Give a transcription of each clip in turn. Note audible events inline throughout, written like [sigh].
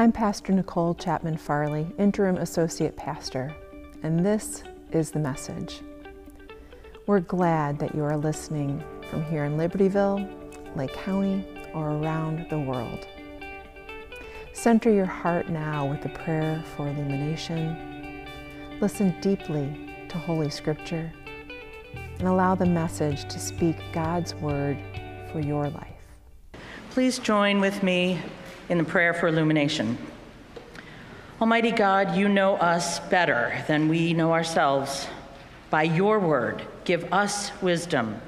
I'm Pastor Nicole Chapman Farley, Interim Associate Pastor, and this is the message. We're glad that you are listening from here in Libertyville, Lake County, or around the world. Center your heart now with a prayer for illumination. Listen deeply to Holy Scripture and allow the message to speak God's word for your life. Please join with me in the prayer for illumination. Almighty God, you know us better than we know ourselves. By your word, give us wisdom.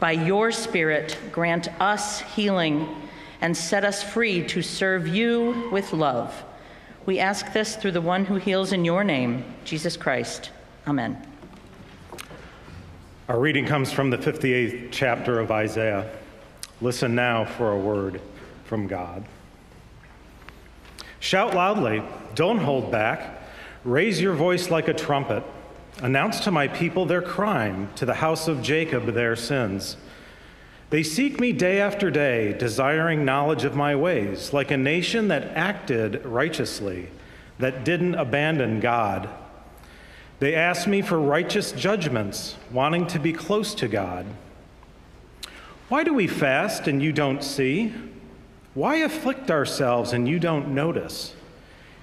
By your spirit, grant us healing and set us free to serve you with love. We ask this through the one who heals in your name, Jesus Christ. Amen. Our reading comes from the 58th chapter of Isaiah. Listen now for a word from God. Shout loudly, don't hold back. Raise your voice like a trumpet. Announce to my people their crime, to the house of Jacob their sins. They seek me day after day, desiring knowledge of my ways, like a nation that acted righteously, that didn't abandon God. They ask me for righteous judgments, wanting to be close to God. Why do we fast and you don't see? Why afflict ourselves and you don't notice?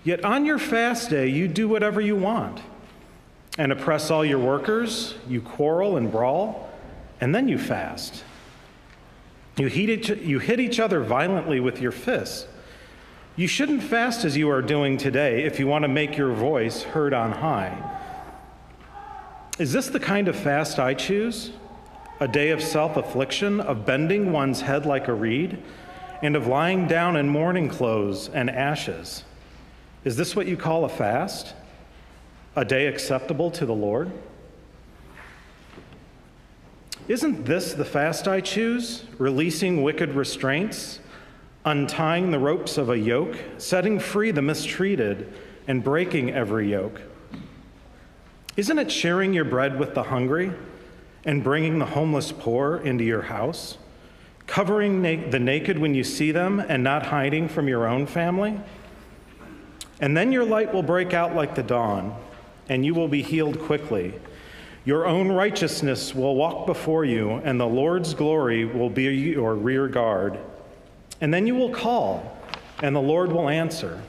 Yet on your fast day, you do whatever you want and oppress all your workers, you quarrel and brawl, and then you fast. You, each, you hit each other violently with your fists. You shouldn't fast as you are doing today if you want to make your voice heard on high. Is this the kind of fast I choose? A day of self affliction, of bending one's head like a reed? And of lying down in mourning clothes and ashes. Is this what you call a fast? A day acceptable to the Lord? Isn't this the fast I choose? Releasing wicked restraints, untying the ropes of a yoke, setting free the mistreated, and breaking every yoke? Isn't it sharing your bread with the hungry and bringing the homeless poor into your house? Covering na- the naked when you see them and not hiding from your own family? And then your light will break out like the dawn, and you will be healed quickly. Your own righteousness will walk before you, and the Lord's glory will be your rear guard. And then you will call, and the Lord will answer.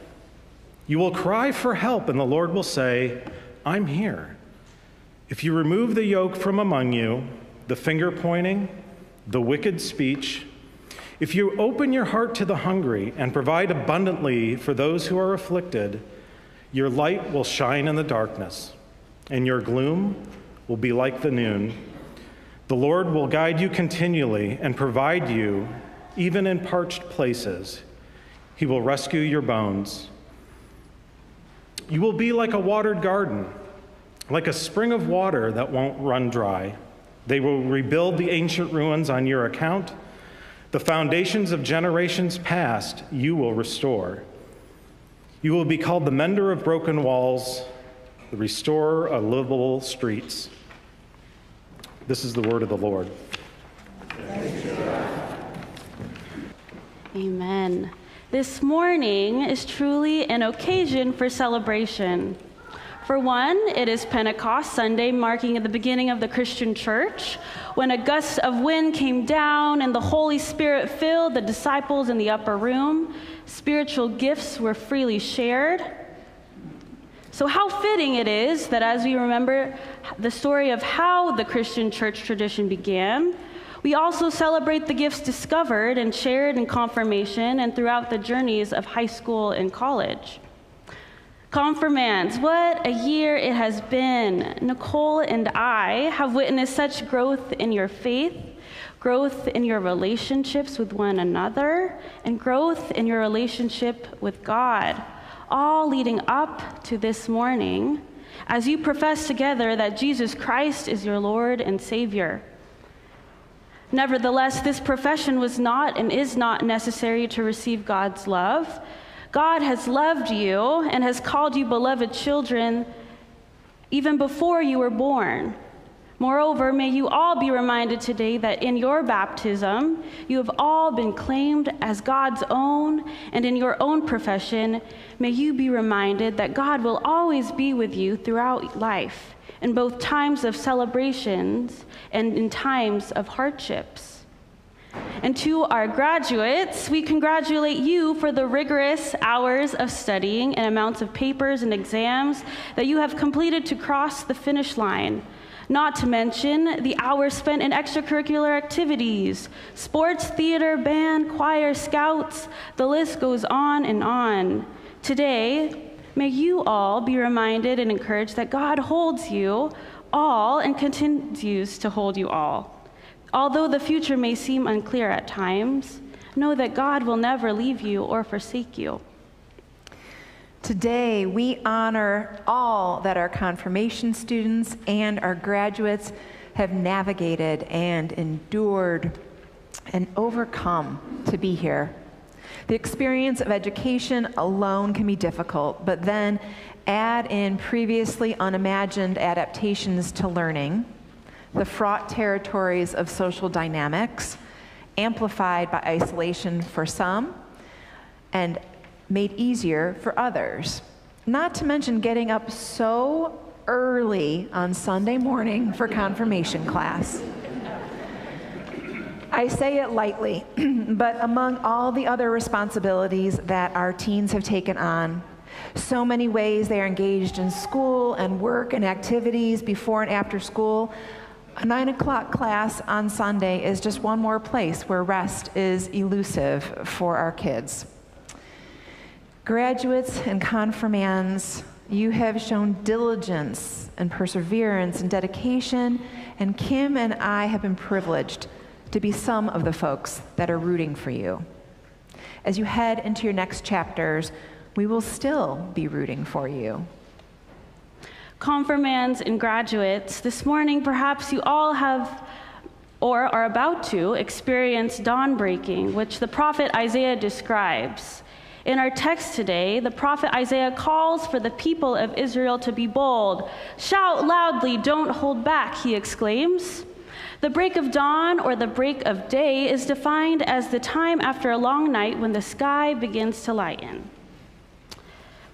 You will cry for help, and the Lord will say, I'm here. If you remove the yoke from among you, the finger pointing, the wicked speech, if you open your heart to the hungry and provide abundantly for those who are afflicted, your light will shine in the darkness, and your gloom will be like the noon. The Lord will guide you continually and provide you, even in parched places. He will rescue your bones. You will be like a watered garden, like a spring of water that won't run dry. They will rebuild the ancient ruins on your account. The foundations of generations past you will restore. You will be called the mender of broken walls, the restorer of livable streets. This is the word of the Lord. Amen. This morning is truly an occasion for celebration. For one, it is Pentecost Sunday, marking the beginning of the Christian church, when a gust of wind came down and the Holy Spirit filled the disciples in the upper room. Spiritual gifts were freely shared. So, how fitting it is that as we remember the story of how the Christian church tradition began, we also celebrate the gifts discovered and shared in confirmation and throughout the journeys of high school and college. Confirmands, what a year it has been. Nicole and I have witnessed such growth in your faith, growth in your relationships with one another, and growth in your relationship with God, all leading up to this morning as you profess together that Jesus Christ is your Lord and Savior. Nevertheless, this profession was not and is not necessary to receive God's love. God has loved you and has called you beloved children even before you were born. Moreover, may you all be reminded today that in your baptism, you have all been claimed as God's own, and in your own profession, may you be reminded that God will always be with you throughout life, in both times of celebrations and in times of hardships. And to our graduates, we congratulate you for the rigorous hours of studying and amounts of papers and exams that you have completed to cross the finish line not to mention the hours spent in extracurricular activities, sports, theater, band, choir, scouts, the list goes on and on. Today, may you all be reminded and encouraged that God holds you all and continues to hold you all. Although the future may seem unclear at times, know that God will never leave you or forsake you. Today, we honor all that our confirmation students and our graduates have navigated and endured and overcome to be here. The experience of education alone can be difficult, but then add in previously unimagined adaptations to learning, the fraught territories of social dynamics, amplified by isolation for some, and made easier for others. Not to mention getting up so early on Sunday morning for confirmation class. I say it lightly, [clears throat] but among all the other responsibilities that our teens have taken on, so many ways they are engaged in school and work and activities before and after school, a nine o'clock class on Sunday is just one more place where rest is elusive for our kids. Graduates and confirmands, you have shown diligence and perseverance and dedication, and Kim and I have been privileged to be some of the folks that are rooting for you. As you head into your next chapters, we will still be rooting for you. Confirmands and graduates, this morning perhaps you all have or are about to experience dawn breaking, which the prophet Isaiah describes. In our text today, the prophet Isaiah calls for the people of Israel to be bold. Shout loudly, don't hold back, he exclaims. The break of dawn or the break of day is defined as the time after a long night when the sky begins to lighten.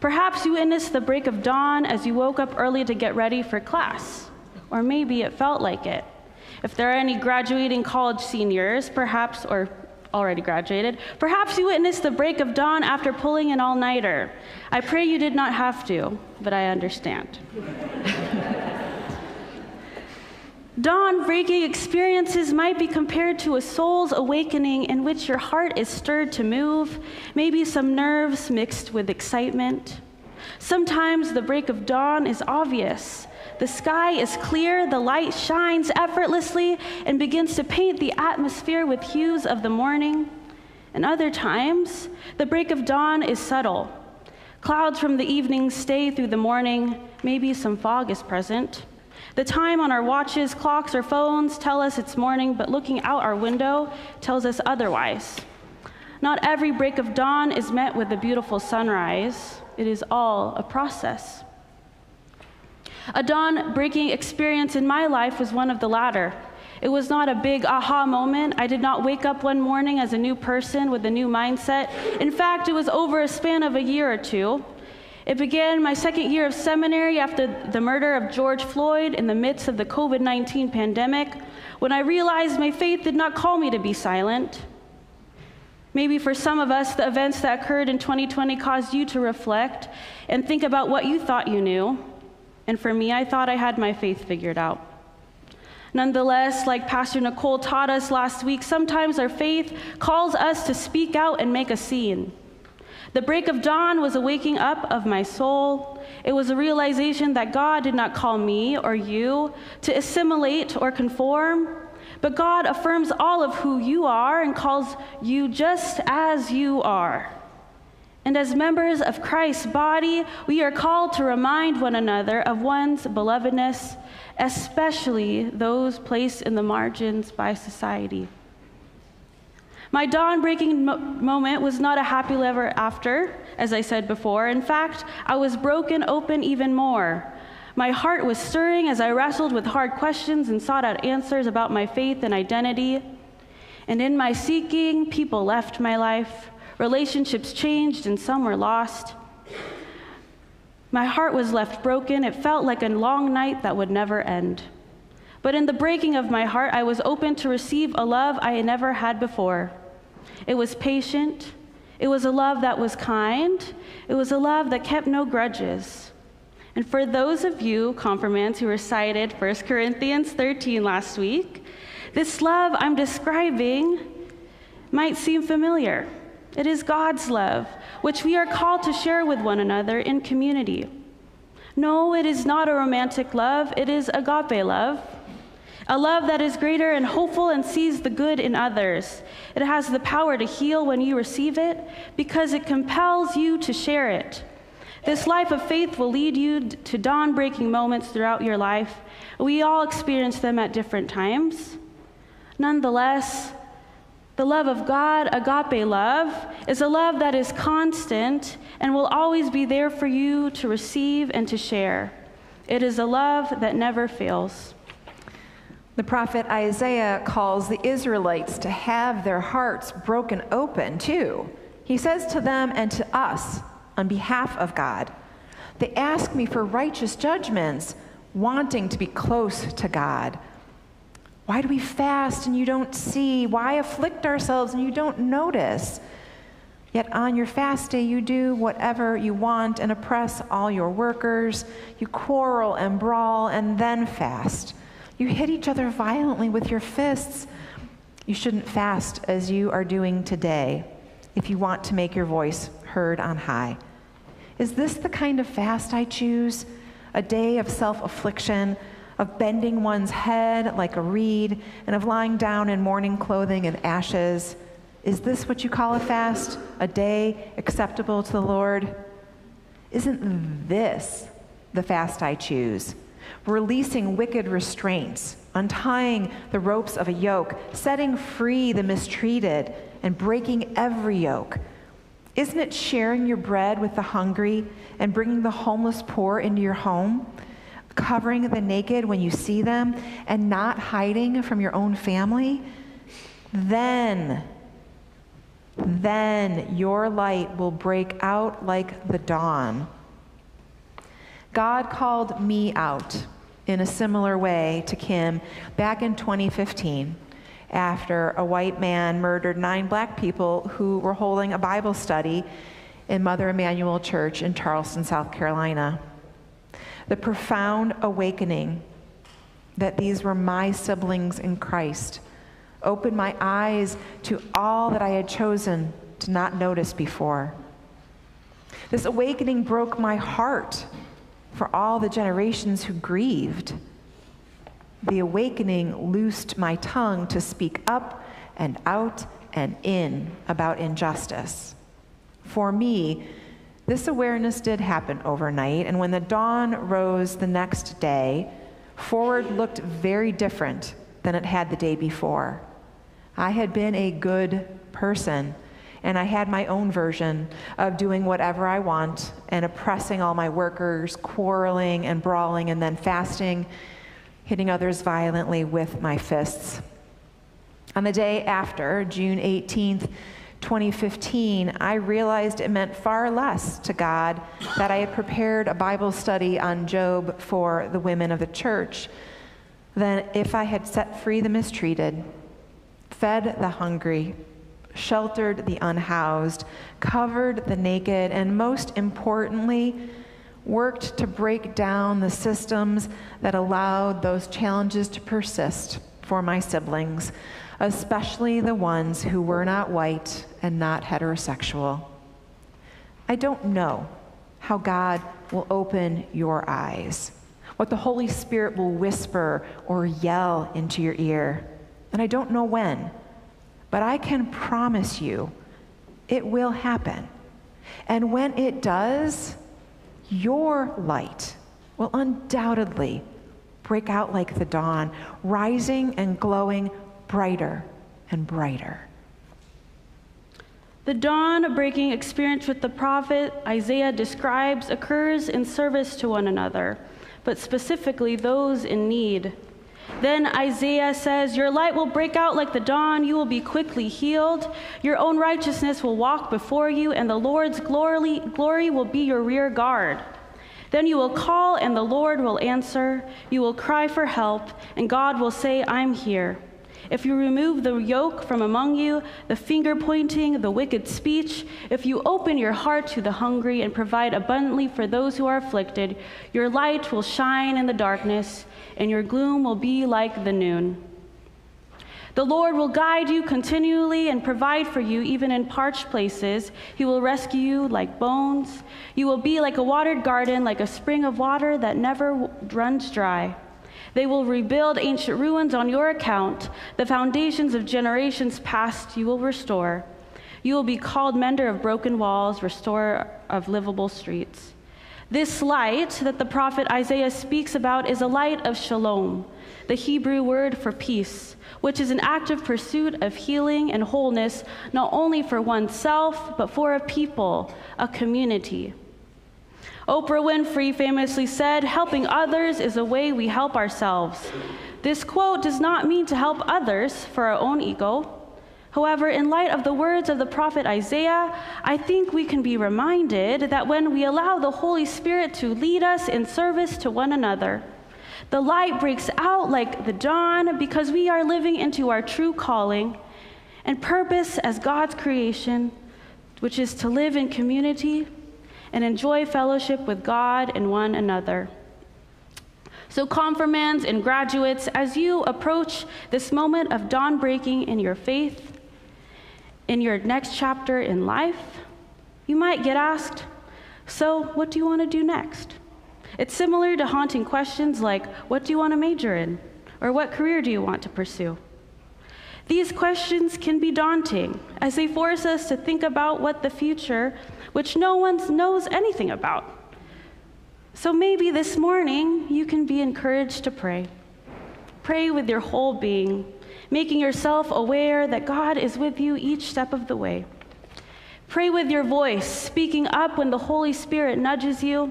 Perhaps you witnessed the break of dawn as you woke up early to get ready for class, or maybe it felt like it. If there are any graduating college seniors, perhaps, or already graduated. Perhaps you witnessed the break of dawn after pulling an all nighter. I pray you did not have to, but I understand. [laughs] Dawn breaking experiences might be compared to a soul's awakening in which your heart is stirred to move, maybe some nerves mixed with excitement. Sometimes the break of dawn is obvious. The sky is clear, the light shines effortlessly and begins to paint the atmosphere with hues of the morning. And other times, the break of dawn is subtle. Clouds from the evening stay through the morning, maybe some fog is present. The time on our watches, clocks, or phones tell us it's morning, but looking out our window tells us otherwise. Not every break of dawn is met with a beautiful sunrise. It is all a process. A dawn breaking experience in my life was one of the latter. It was not a big aha moment. I did not wake up one morning as a new person with a new mindset. In fact, it was over a span of a year or two. It began my second year of seminary after the murder of George Floyd in the midst of the COVID 19 pandemic, when I realized my faith did not call me to be silent. Maybe for some of us, the events that occurred in 2020 caused you to reflect and think about what you thought you knew. And for me, I thought I had my faith figured out. Nonetheless, like Pastor Nicole taught us last week, sometimes our faith calls us to speak out and make a scene. The break of dawn was a waking up of my soul. It was a realization that God did not call me or you to assimilate or conform, but God affirms all of who you are and calls you just as you are. And as members of Christ's body, we are called to remind one another of one's belovedness, especially those placed in the margins by society. My dawn breaking mo- moment was not a happy ever after, as I said before. In fact, I was broken open even more. My heart was stirring as I wrestled with hard questions and sought out answers about my faith and identity. And in my seeking, people left my life, relationships changed, and some were lost. My heart was left broken. It felt like a long night that would never end. But in the breaking of my heart, I was open to receive a love I never had before. It was patient. It was a love that was kind. It was a love that kept no grudges. And for those of you, confirmands, who recited 1 Corinthians 13 last week, this love I'm describing might seem familiar. It is God's love, which we are called to share with one another in community. No, it is not a romantic love, it is agape love. A love that is greater and hopeful and sees the good in others. It has the power to heal when you receive it because it compels you to share it. This life of faith will lead you to dawn breaking moments throughout your life. We all experience them at different times. Nonetheless, the love of God, agape love, is a love that is constant and will always be there for you to receive and to share. It is a love that never fails. The prophet Isaiah calls the Israelites to have their hearts broken open too. He says to them and to us, on behalf of God, they ask me for righteous judgments, wanting to be close to God. Why do we fast and you don't see? Why afflict ourselves and you don't notice? Yet on your fast day, you do whatever you want and oppress all your workers. You quarrel and brawl and then fast. You hit each other violently with your fists. You shouldn't fast as you are doing today if you want to make your voice heard on high. Is this the kind of fast I choose? A day of self affliction, of bending one's head like a reed, and of lying down in mourning clothing and ashes? Is this what you call a fast? A day acceptable to the Lord? Isn't this the fast I choose? Releasing wicked restraints, untying the ropes of a yoke, setting free the mistreated, and breaking every yoke. Isn't it sharing your bread with the hungry and bringing the homeless poor into your home? Covering the naked when you see them and not hiding from your own family? Then, then your light will break out like the dawn God called me out in a similar way to Kim back in 2015 after a white man murdered nine black people who were holding a Bible study in Mother Emanuel Church in Charleston, South Carolina. The profound awakening that these were my siblings in Christ opened my eyes to all that I had chosen to not notice before. This awakening broke my heart for all the generations who grieved. The awakening loosed my tongue to speak up and out and in about injustice. For me, this awareness did happen overnight, and when the dawn rose the next day, Forward looked very different than it had the day before. I had been a good person and I had my own version of doing whatever I want and oppressing all my workers, quarreling and brawling, and then fasting, hitting others violently with my fists. On the day after, June 18th, 2015, I realized it meant far less to God that I had prepared a Bible study on Job for the women of the church than if I had set free the mistreated, fed the hungry, sheltered the unhoused, covered the naked, and most importantly, worked to break down the systems that allowed those challenges to persist for my siblings, especially the ones who were not white and not heterosexual. I don't know how God will open your eyes, what the Holy Spirit will whisper or yell into your ear, and I don't know when. But I can promise you it will happen. And when it does, your light will undoubtedly break out like the dawn, rising and glowing brighter and brighter. The dawn of breaking experience with the prophet Isaiah describes occurs in service to one another, but specifically those in need. Then Isaiah says, Your light will break out like the dawn. You will be quickly healed. Your own righteousness will walk before you, and the Lord's glory, glory will be your rear guard. Then you will call, and the Lord will answer. You will cry for help, and God will say, I'm here. If you remove the yoke from among you, the finger pointing, the wicked speech, if you open your heart to the hungry and provide abundantly for those who are afflicted, your light will shine in the darkness, and your gloom will be like the noon. The Lord will guide you continually and provide for you even in parched places. He will rescue you like bones. You will be like a watered garden, like a spring of water that never runs dry. They will rebuild ancient ruins on your account. The foundations of generations past you will restore. You will be called mender of broken walls, restorer of livable streets. This light that the prophet Isaiah speaks about is a light of shalom, the Hebrew word for peace, which is an active pursuit of healing and wholeness, not only for oneself, but for a people, a community. Oprah Winfrey famously said, Helping others is a way we help ourselves. This quote does not mean to help others for our own ego. However, in light of the words of the prophet Isaiah, I think we can be reminded that when we allow the Holy Spirit to lead us in service to one another, the light breaks out like the dawn because we are living into our true calling and purpose as God's creation, which is to live in community and enjoy fellowship with God and one another. So, confirmands and graduates, as you approach this moment of dawn breaking in your faith, in your next chapter in life, you might get asked, So, what do you want to do next? It's similar to haunting questions like, What do you want to major in? Or what career do you want to pursue? These questions can be daunting as they force us to think about what the future which no one knows anything about. So maybe this morning you can be encouraged to pray. Pray with your whole being, making yourself aware that God is with you each step of the way. Pray with your voice, speaking up when the Holy Spirit nudges you.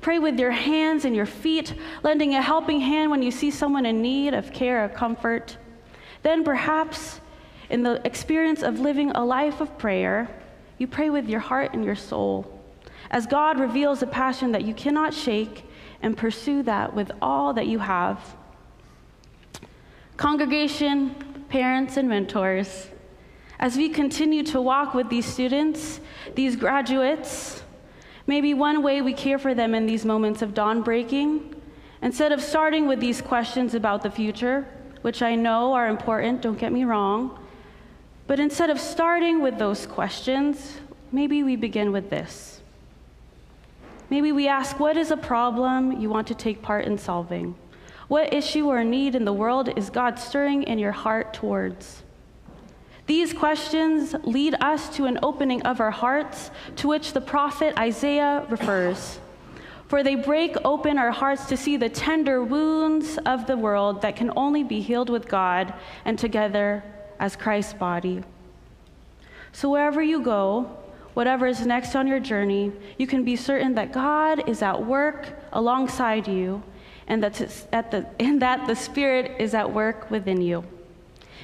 Pray with your hands and your feet, lending a helping hand when you see someone in need of care or comfort. Then, perhaps, in the experience of living a life of prayer, you pray with your heart and your soul as God reveals a passion that you cannot shake and pursue that with all that you have. Congregation, parents, and mentors, as we continue to walk with these students, these graduates, maybe one way we care for them in these moments of dawn breaking, instead of starting with these questions about the future, which I know are important, don't get me wrong, but instead of starting with those questions, maybe we begin with this. Maybe we ask, What is a problem you want to take part in solving? What issue or need in the world is God stirring in your heart towards? These questions lead us to an opening of our hearts to which the prophet Isaiah refers. For they break open our hearts to see the tender wounds of the world that can only be healed with God and together as Christ's body. So, wherever you go, whatever is next on your journey, you can be certain that God is at work alongside you and that, the, [laughs] and that the Spirit is at work within you.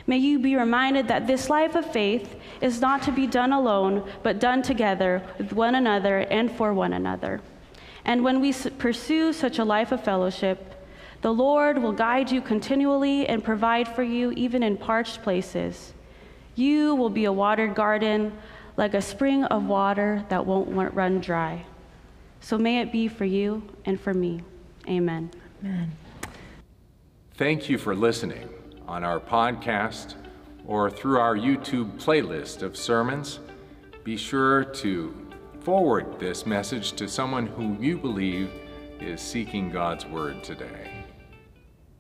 May you be reminded that this life of faith is not to be done alone, but done together with one another and for one another. And when we pursue such a life of fellowship, the Lord will guide you continually and provide for you even in parched places. You will be a watered garden, like a spring of water that won't run dry. So may it be for you and for me. Amen. Amen. Thank you for listening on our podcast or through our YouTube playlist of sermons. Be sure to forward this message to someone who you believe is seeking God's Word today.